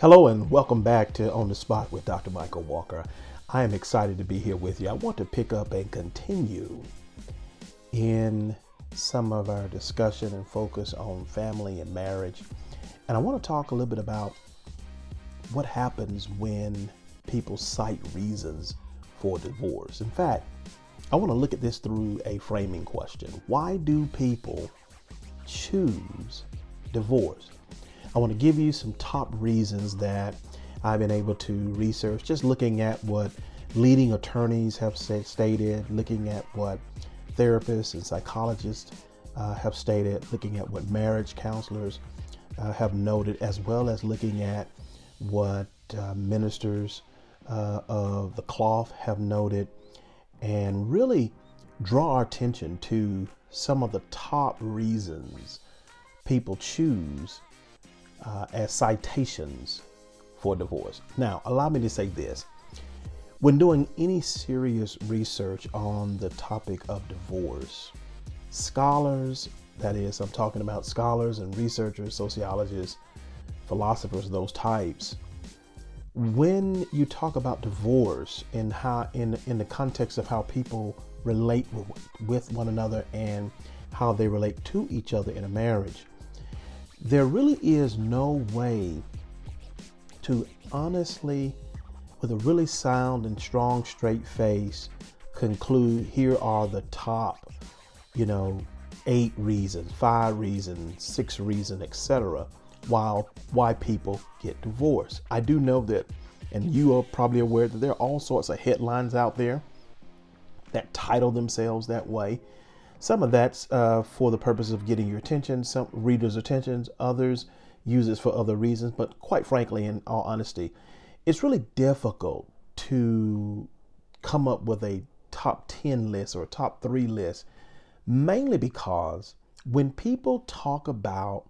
Hello and welcome back to On the Spot with Dr. Michael Walker. I am excited to be here with you. I want to pick up and continue in some of our discussion and focus on family and marriage. And I want to talk a little bit about what happens when people cite reasons for divorce. In fact, I want to look at this through a framing question. Why do people choose divorce? I want to give you some top reasons that I've been able to research, just looking at what leading attorneys have stated, looking at what therapists and psychologists uh, have stated, looking at what marriage counselors uh, have noted, as well as looking at what uh, ministers uh, of the cloth have noted, and really draw our attention to some of the top reasons people choose uh, as citations for divorce. Now, allow me to say this. When doing any serious research on the topic of divorce, scholars, that is, I'm talking about scholars and researchers, sociologists, philosophers, those types, when you talk about divorce and how in in the context of how people relate with, with one another and how they relate to each other in a marriage there really is no way to honestly, with a really sound and strong, straight face, conclude here are the top, you know, eight reasons, five reasons, six reasons, etc. While why people get divorced. I do know that, and you are probably aware that there are all sorts of headlines out there that title themselves that way. Some of that's uh, for the purpose of getting your attention, some readers' attentions. Others use it for other reasons. But quite frankly, in all honesty, it's really difficult to come up with a top 10 list or a top three list, mainly because when people talk about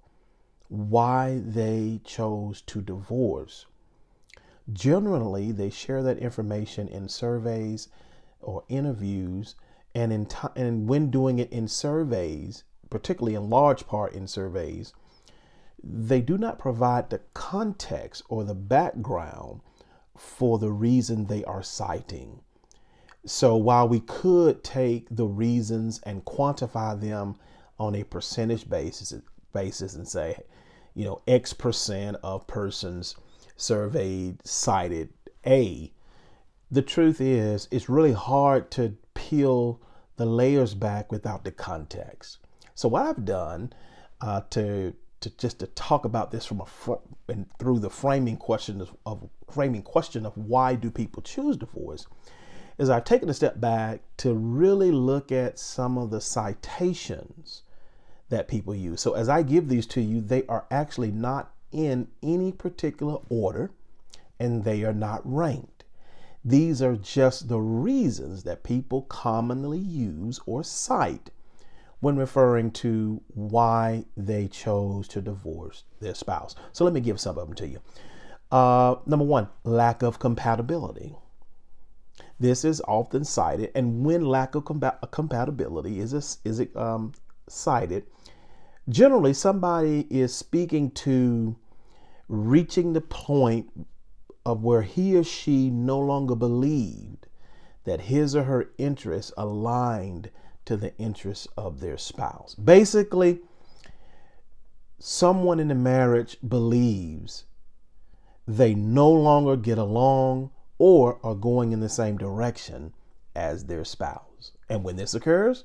why they chose to divorce, generally they share that information in surveys or interviews and in t- and when doing it in surveys, particularly in large part in surveys, they do not provide the context or the background for the reason they are citing. So while we could take the reasons and quantify them on a percentage basis basis and say, you know, X percent of persons surveyed cited A, the truth is it's really hard to peel the layers back without the context. So what I've done uh, to to just to talk about this from a fr- and through the framing question of, of framing question of why do people choose divorce is I've taken a step back to really look at some of the citations that people use. So as I give these to you, they are actually not in any particular order and they are not ranked. These are just the reasons that people commonly use or cite when referring to why they chose to divorce their spouse. So let me give some of them to you. Uh, number one, lack of compatibility. This is often cited, and when lack of compatibility is a, is um, cited, generally somebody is speaking to reaching the point of where he or she no longer believed that his or her interests aligned to the interests of their spouse. Basically, someone in the marriage believes they no longer get along or are going in the same direction as their spouse. And when this occurs,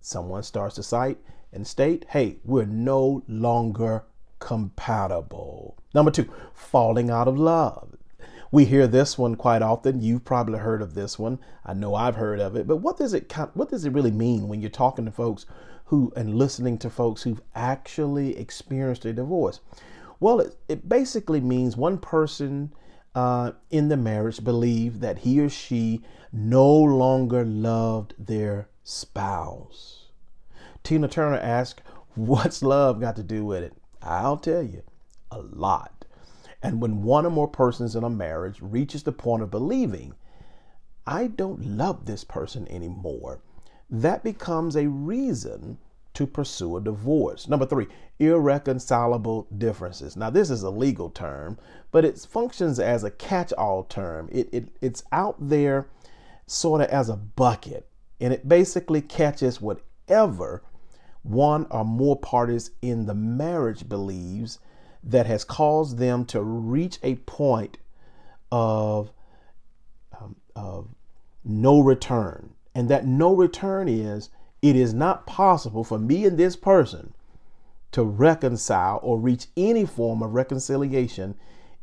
someone starts to cite and state, hey, we're no longer compatible. Number two, falling out of love. We hear this one quite often. You've probably heard of this one. I know I've heard of it. But what does it what does it really mean when you're talking to folks who and listening to folks who've actually experienced a divorce? Well, it, it basically means one person uh, in the marriage believed that he or she no longer loved their spouse. Tina Turner asked, What's love got to do with it? I'll tell you, a lot. And when one or more persons in a marriage reaches the point of believing, I don't love this person anymore, that becomes a reason to pursue a divorce. Number three, irreconcilable differences. Now, this is a legal term, but it functions as a catch all term. It, it, it's out there sort of as a bucket, and it basically catches whatever one or more parties in the marriage believes that has caused them to reach a point of, um, of no return. And that no return is it is not possible for me and this person to reconcile or reach any form of reconciliation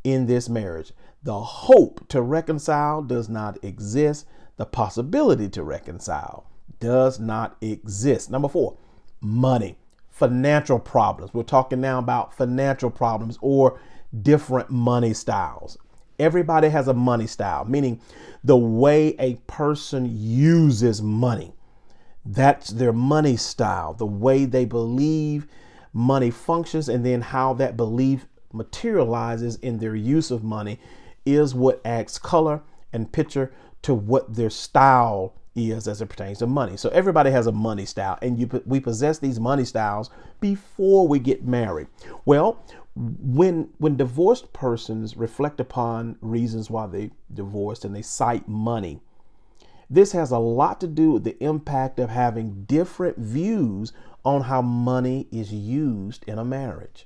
in this marriage. The hope to reconcile does not exist. The possibility to reconcile does not exist. Number four, money, financial problems. We're talking now about financial problems or different money styles. Everybody has a money style, meaning the way a person uses money. That's their money style, the way they believe money functions, and then how that belief materializes in their use of money is what adds color and picture to what their style is as it pertains to money. So everybody has a money style, and you we possess these money styles before we get married. Well, when when divorced persons reflect upon reasons why they divorced and they cite money, this has a lot to do with the impact of having different views on how money is used in a marriage.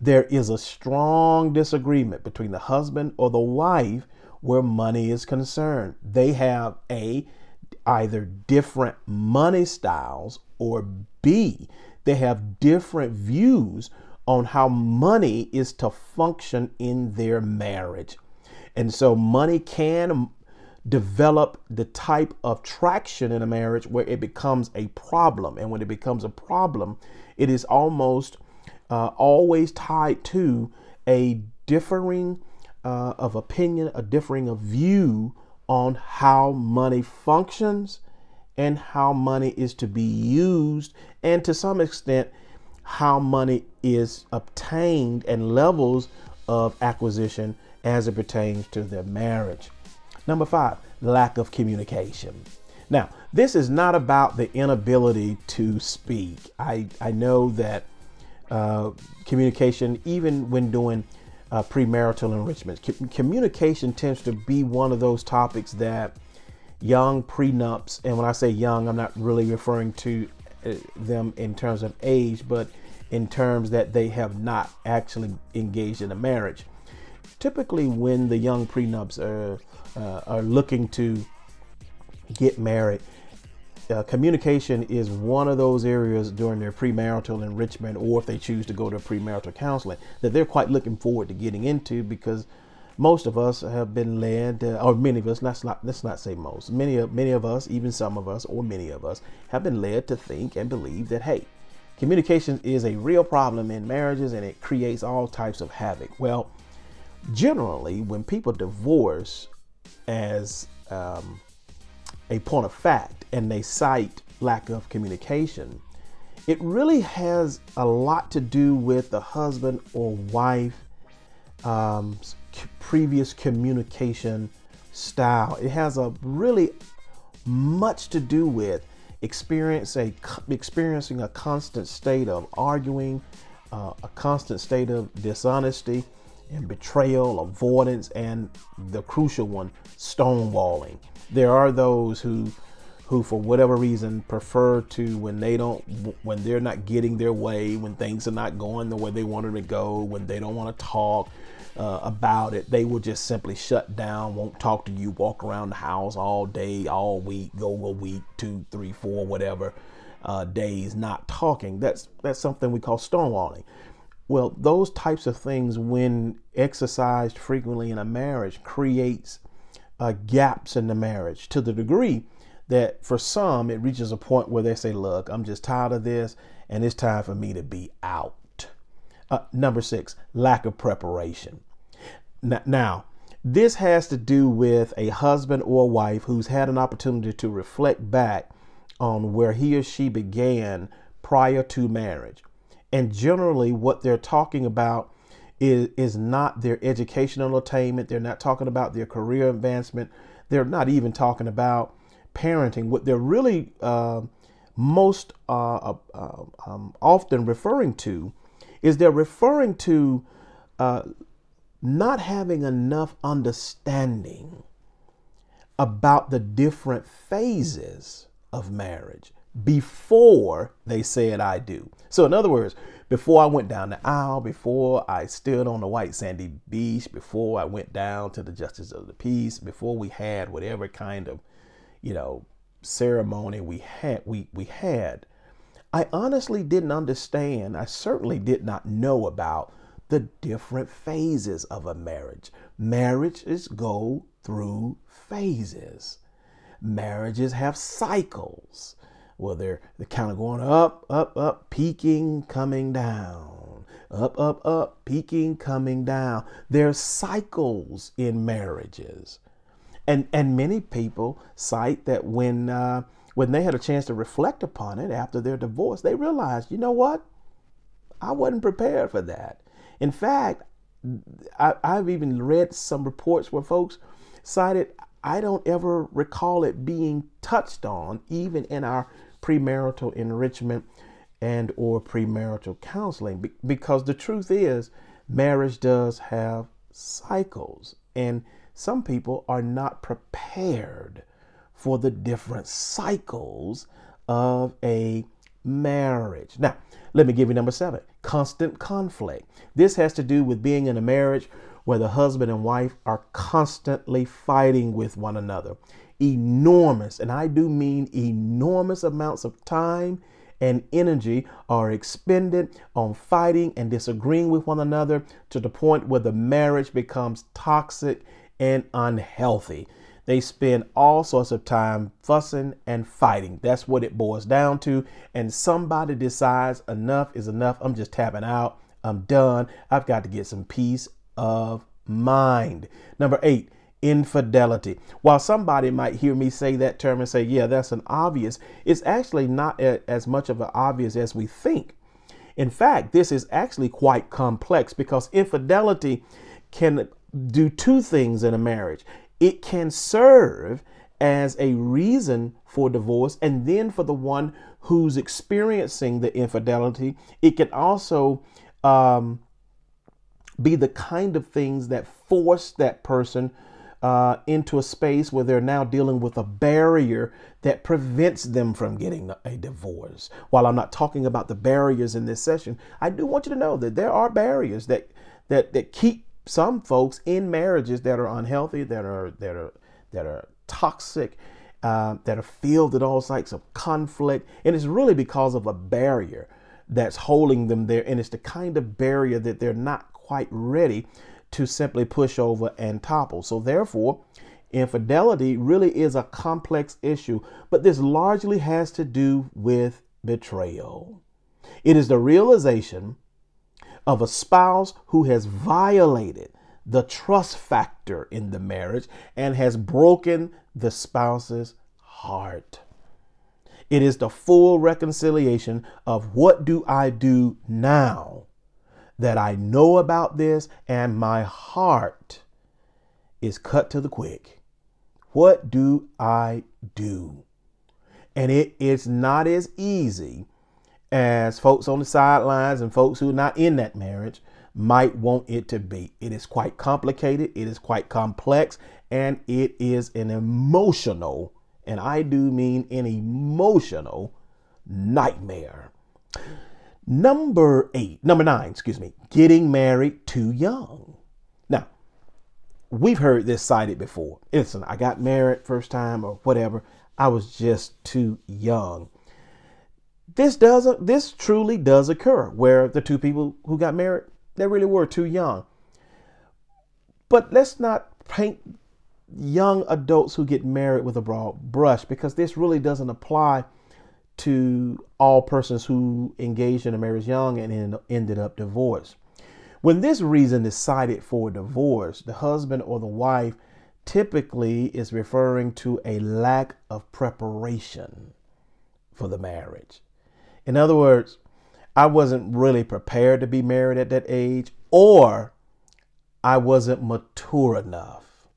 There is a strong disagreement between the husband or the wife where money is concerned. They have a either different money styles or B, they have different views on how money is to function in their marriage. And so money can develop the type of traction in a marriage where it becomes a problem. And when it becomes a problem, it is almost uh, always tied to a differing uh, of opinion, a differing of view on how money functions and how money is to be used, and to some extent, how money is obtained and levels of acquisition as it pertains to their marriage. Number five, lack of communication. Now, this is not about the inability to speak. I, I know that uh, communication, even when doing uh, premarital enrichment. C- communication tends to be one of those topics that young prenups, and when I say young, I'm not really referring to uh, them in terms of age, but in terms that they have not actually engaged in a marriage. Typically, when the young prenups are, uh, are looking to get married, uh, communication is one of those areas during their premarital enrichment, or if they choose to go to premarital counseling, that they're quite looking forward to getting into because most of us have been led, uh, or many of us, let's not let's not say most, many of many of us, even some of us, or many of us, have been led to think and believe that hey, communication is a real problem in marriages and it creates all types of havoc. Well, generally, when people divorce as um, a point of fact and they cite lack of communication, it really has a lot to do with the husband or wife um, previous communication style. It has a really much to do with experience a, experiencing a constant state of arguing, uh, a constant state of dishonesty and betrayal, avoidance, and the crucial one, stonewalling there are those who who for whatever reason prefer to when they don't when they're not getting their way when things are not going the way they want them to go when they don't want to talk uh, about it they will just simply shut down won't talk to you walk around the house all day all week go a week two three four whatever uh, days not talking. That's that's something we call stonewalling. Well those types of things when exercised frequently in a marriage creates uh, gaps in the marriage to the degree that for some it reaches a point where they say, Look, I'm just tired of this and it's time for me to be out. Uh, number six, lack of preparation. Now, this has to do with a husband or wife who's had an opportunity to reflect back on where he or she began prior to marriage. And generally, what they're talking about is, is not their educational attainment. They're not talking about their career advancement. They're not even talking about parenting. What they're really uh, most uh, uh, um, often referring to is they're referring to uh, not having enough understanding about the different phases of marriage before they said I do. So, in other words, before I went down the aisle, before I stood on the white sandy beach, before I went down to the justice of the peace, before we had whatever kind of, you know, ceremony we had, we, we had, I honestly didn't understand. I certainly did not know about the different phases of a marriage. Marriages go through phases. Marriages have cycles. Well, they're, they're kind of going up, up, up, peaking, coming down. Up, up, up, peaking, coming down. There's cycles in marriages. And, and many people cite that when, uh, when they had a chance to reflect upon it after their divorce, they realized, you know what? I wasn't prepared for that. In fact, I, have even read some reports where folks cited, I don't ever recall it being touched on, even in our premarital enrichment and or premarital counseling because the truth is marriage does have cycles and some people are not prepared for the different cycles of a marriage. Now, let me give you number 7, constant conflict. This has to do with being in a marriage where the husband and wife are constantly fighting with one another enormous, and I do mean enormous amounts of time and energy are expended on fighting and disagreeing with one another to the point where the marriage becomes toxic and unhealthy. They spend all sorts of time fussing and fighting. That's what it boils down to. And somebody decides enough is enough. I'm just tapping out. I'm done. I've got to get some peace of mind. Number eight, infidelity. While somebody might hear me say that term and say, yeah, that's an obvious, it's actually not a, as much of an obvious as we think. In fact, this is actually quite complex because infidelity can do two things in a marriage. It can serve as a reason for divorce, and then for the one who's experiencing the infidelity, it can also um, be the kind of things that force that person uh, into a space where they're now dealing with a barrier that prevents them from getting a divorce. While I'm not talking about the barriers in this session, I do want you to know that there are barriers that that that keep some folks in marriages that are unhealthy, that are that are that are toxic, uh, that are filled with all types of conflict, and it's really because of a barrier that's holding them there, and it's the kind of barrier that they're not quite ready to simply push over and topple. So, therefore, infidelity really is a complex issue, but this largely has to do with betrayal. It is the realization of a spouse who has violated the trust factor in the marriage and has broken the spouse's heart. It is the full reconciliation of what do I do now that I know about this and my heart is cut to the quick. What do I do? And it is not as easy as folks on the sidelines and folks who are not in that marriage might want it to be. It is quite complicated, it is quite complex, and it is an emotional, and I do mean an emotional nightmare. Number eight, number nine, excuse me, getting married too young. Now, we've heard this cited before. Listen, I got married first time or whatever. I was just too young. This does this truly does occur where the two people who got married, they really were too young. But let's not paint young adults who get married with a broad brush because this really doesn't apply to all persons who engaged in a marriage young and ended up divorced. When this reason is cited for divorce, the husband or the wife typically is referring to a lack of preparation for the marriage. In other words, I wasn't really prepared to be married at that age, or I wasn't mature enough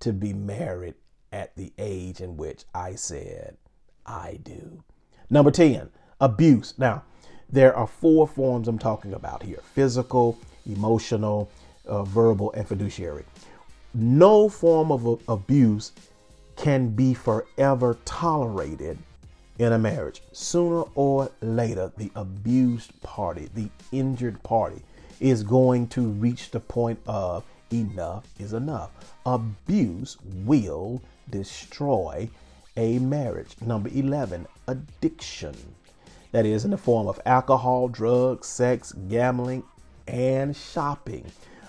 to be married at the age in which I said I do. Number 10, abuse. Now, there are four forms I'm talking about here physical, emotional, uh, verbal, and fiduciary. No form of abuse can be forever tolerated in a marriage. Sooner or later, the abused party, the injured party, is going to reach the point of enough is enough. Abuse will destroy a marriage. Number 11, addiction. That is in the form of alcohol, drugs, sex, gambling, and shopping.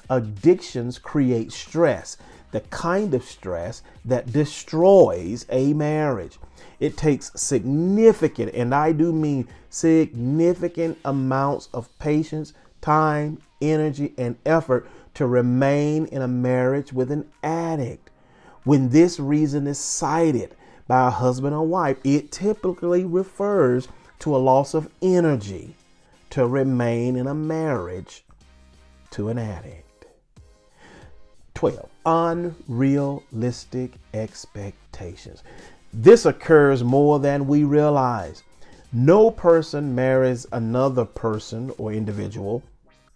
Addictions create stress, the kind of stress that destroys a marriage. It takes significant, and I do mean significant amounts of patience, time, energy, and effort to remain in a marriage with an addict. When this reason is cited by a husband or wife, it typically refers to a loss of energy to remain in a marriage to an addict. 12. Unrealistic expectations. This occurs more than we realize. No person marries another person or individual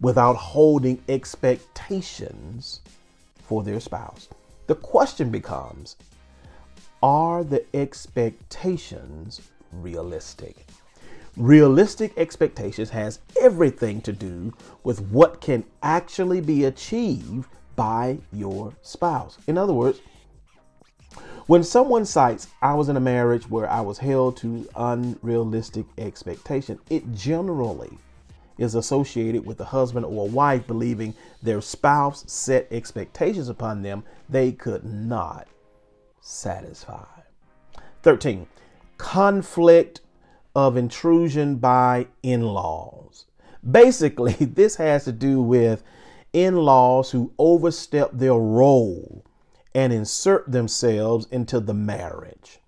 without holding expectations for their spouse. The question becomes are the expectations realistic? Realistic expectations has everything to do with what can actually be achieved by your spouse. In other words, when someone cites, I was in a marriage where I was held to unrealistic expectation, it generally is associated with a husband or a wife believing their spouse set expectations upon them they could not satisfy. 13. Conflict of intrusion by in laws. Basically, this has to do with in laws who overstep their role and insert themselves into the marriage.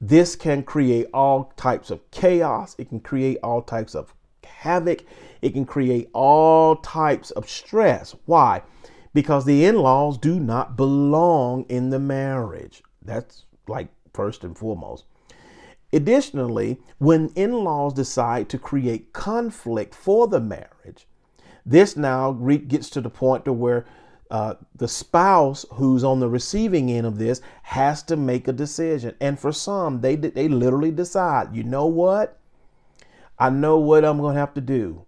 This can create all types of chaos. It can create all types of havoc. It can create all types of stress. Why? Because the in laws do not belong in the marriage. That's like first and foremost. Additionally, when in laws decide to create conflict for the marriage, this now gets to the point to where uh, the spouse who's on the receiving end of this has to make a decision. And for some, they they literally decide, you know what? I know what I'm going to have to do.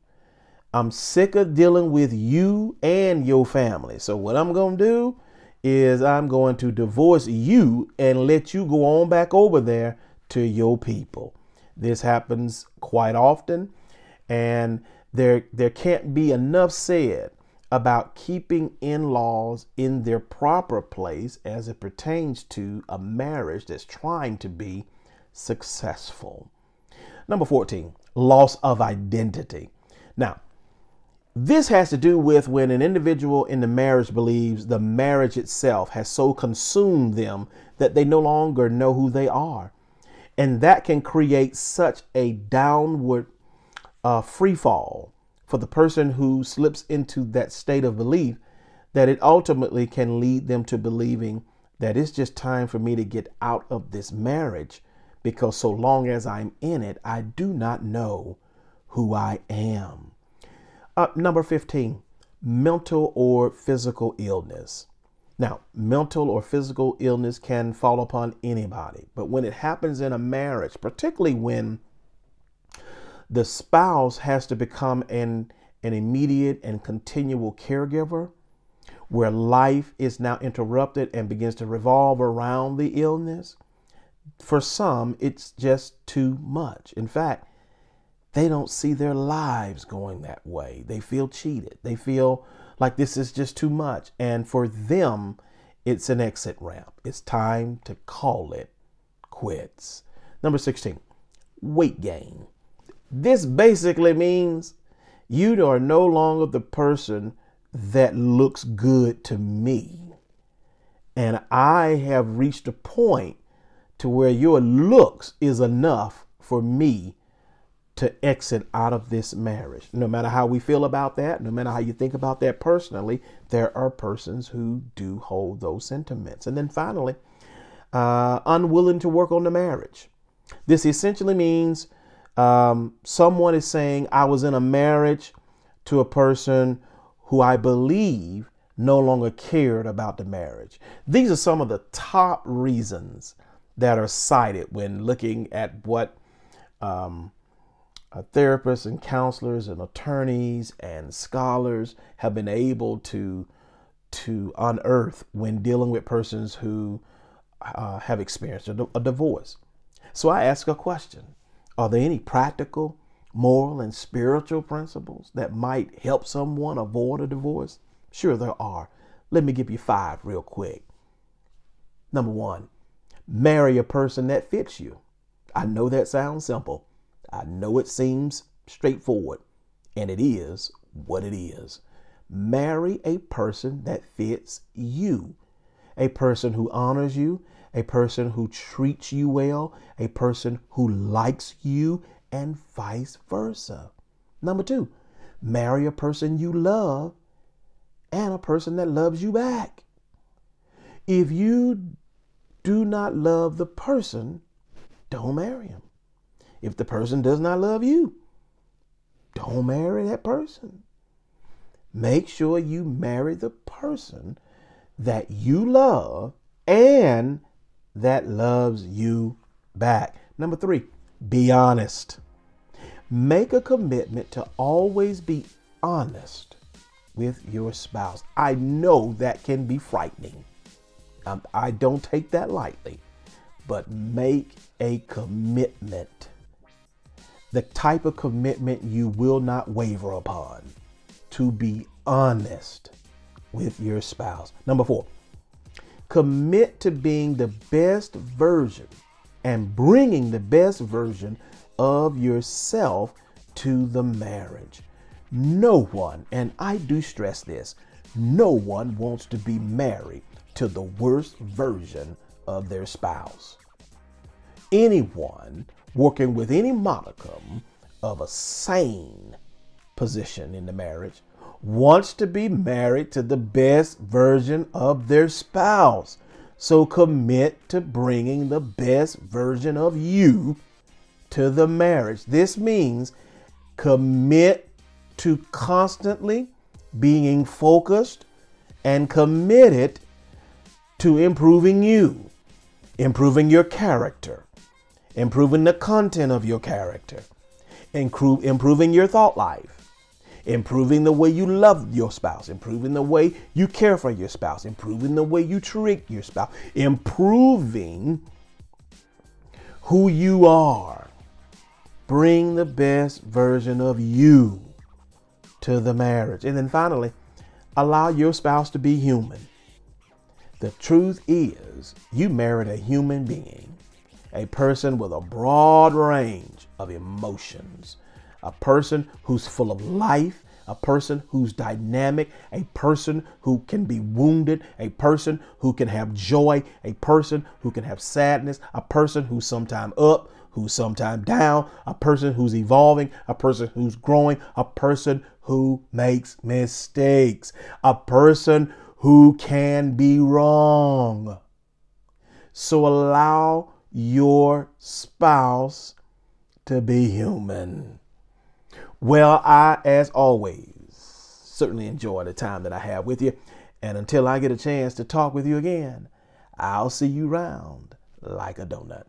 I'm sick of dealing with you and your family. So, what I'm going to do is I'm going to divorce you and let you go on back over there to your people. This happens quite often, and there, there can't be enough said about keeping in laws in their proper place as it pertains to a marriage that's trying to be successful. Number 14, loss of identity. Now, this has to do with when an individual in the marriage believes the marriage itself has so consumed them that they no longer know who they are. And that can create such a downward uh, free fall for the person who slips into that state of belief that it ultimately can lead them to believing that it's just time for me to get out of this marriage because so long as I'm in it, I do not know who I am. Uh, number 15, mental or physical illness. Now, mental or physical illness can fall upon anybody, but when it happens in a marriage, particularly when the spouse has to become an, an immediate and continual caregiver, where life is now interrupted and begins to revolve around the illness, for some, it's just too much. In fact, they don't see their lives going that way. They feel cheated. They feel like this is just too much. And for them, it's an exit ramp. It's time to call it quits. Number 16, weight gain. This basically means you are no longer the person that looks good to me. And I have reached a point to where your looks is enough for me to exit out of this marriage. No matter how we feel about that, no matter how you think about that personally, there are persons who do hold those sentiments. And then finally, uh, unwilling to work on the marriage. This essentially means um, someone is saying, I was in a marriage to a person who I believe no longer cared about the marriage. These are some of the top reasons that are cited when looking at what um, therapists and counselors and attorneys and scholars have been able to to unearth when dealing with persons who uh, have experienced a, a divorce. So I ask a question Are there any practical, moral, and spiritual principles that might help someone avoid a divorce? Sure, there are. Let me give you five real quick. Number one, marry a person that fits you. I know that sounds simple. I know it seems straightforward, and it is what it is. Marry a person that fits you, a person who honors you, a person who treats you well, a person who likes you, and vice versa. Number two, marry a person you love and a person that loves you back. If you do not love the person, don't marry him. If the person does not love you, don't marry that person. Make sure you marry the person that you love and that loves you back. Number three, be honest. Make a commitment to always be honest with your spouse. I know that can be frightening. Um, I don't take that lightly, but make a commitment. The type of commitment you will not waver upon to be honest with your spouse. Number four, commit to being the best version and bringing the best version of yourself to the marriage. No one, and I do stress this, no one wants to be married to the worst version of their spouse. Anyone working with any modicum of a sane position in the marriage wants to be married to the best version of their spouse. So commit to bringing the best version of you to the marriage. This means commit to constantly being focused and committed to improving you, improving your character, improving the content of your character, improving your thought life improving the way you love your spouse, improving the way you care for your spouse, improving the way you treat your spouse, improving who you are. Bring the best version of you to the marriage. And then finally, allow your spouse to be human. The truth is, you married a human being, a person with a broad range of emotions, a person who's full of life, a person who's dynamic, a person who can be wounded, a person who can have joy, a person who can have sadness, a person who's sometime up, who's sometime down, a person who's evolving, a person who's growing, a person who makes mistakes, a person who can be wrong. So allow your spouse to be human. Well, I, as always, certainly enjoy the time that I have with you. And until I get a chance to talk with you again, I'll see you round like a donut.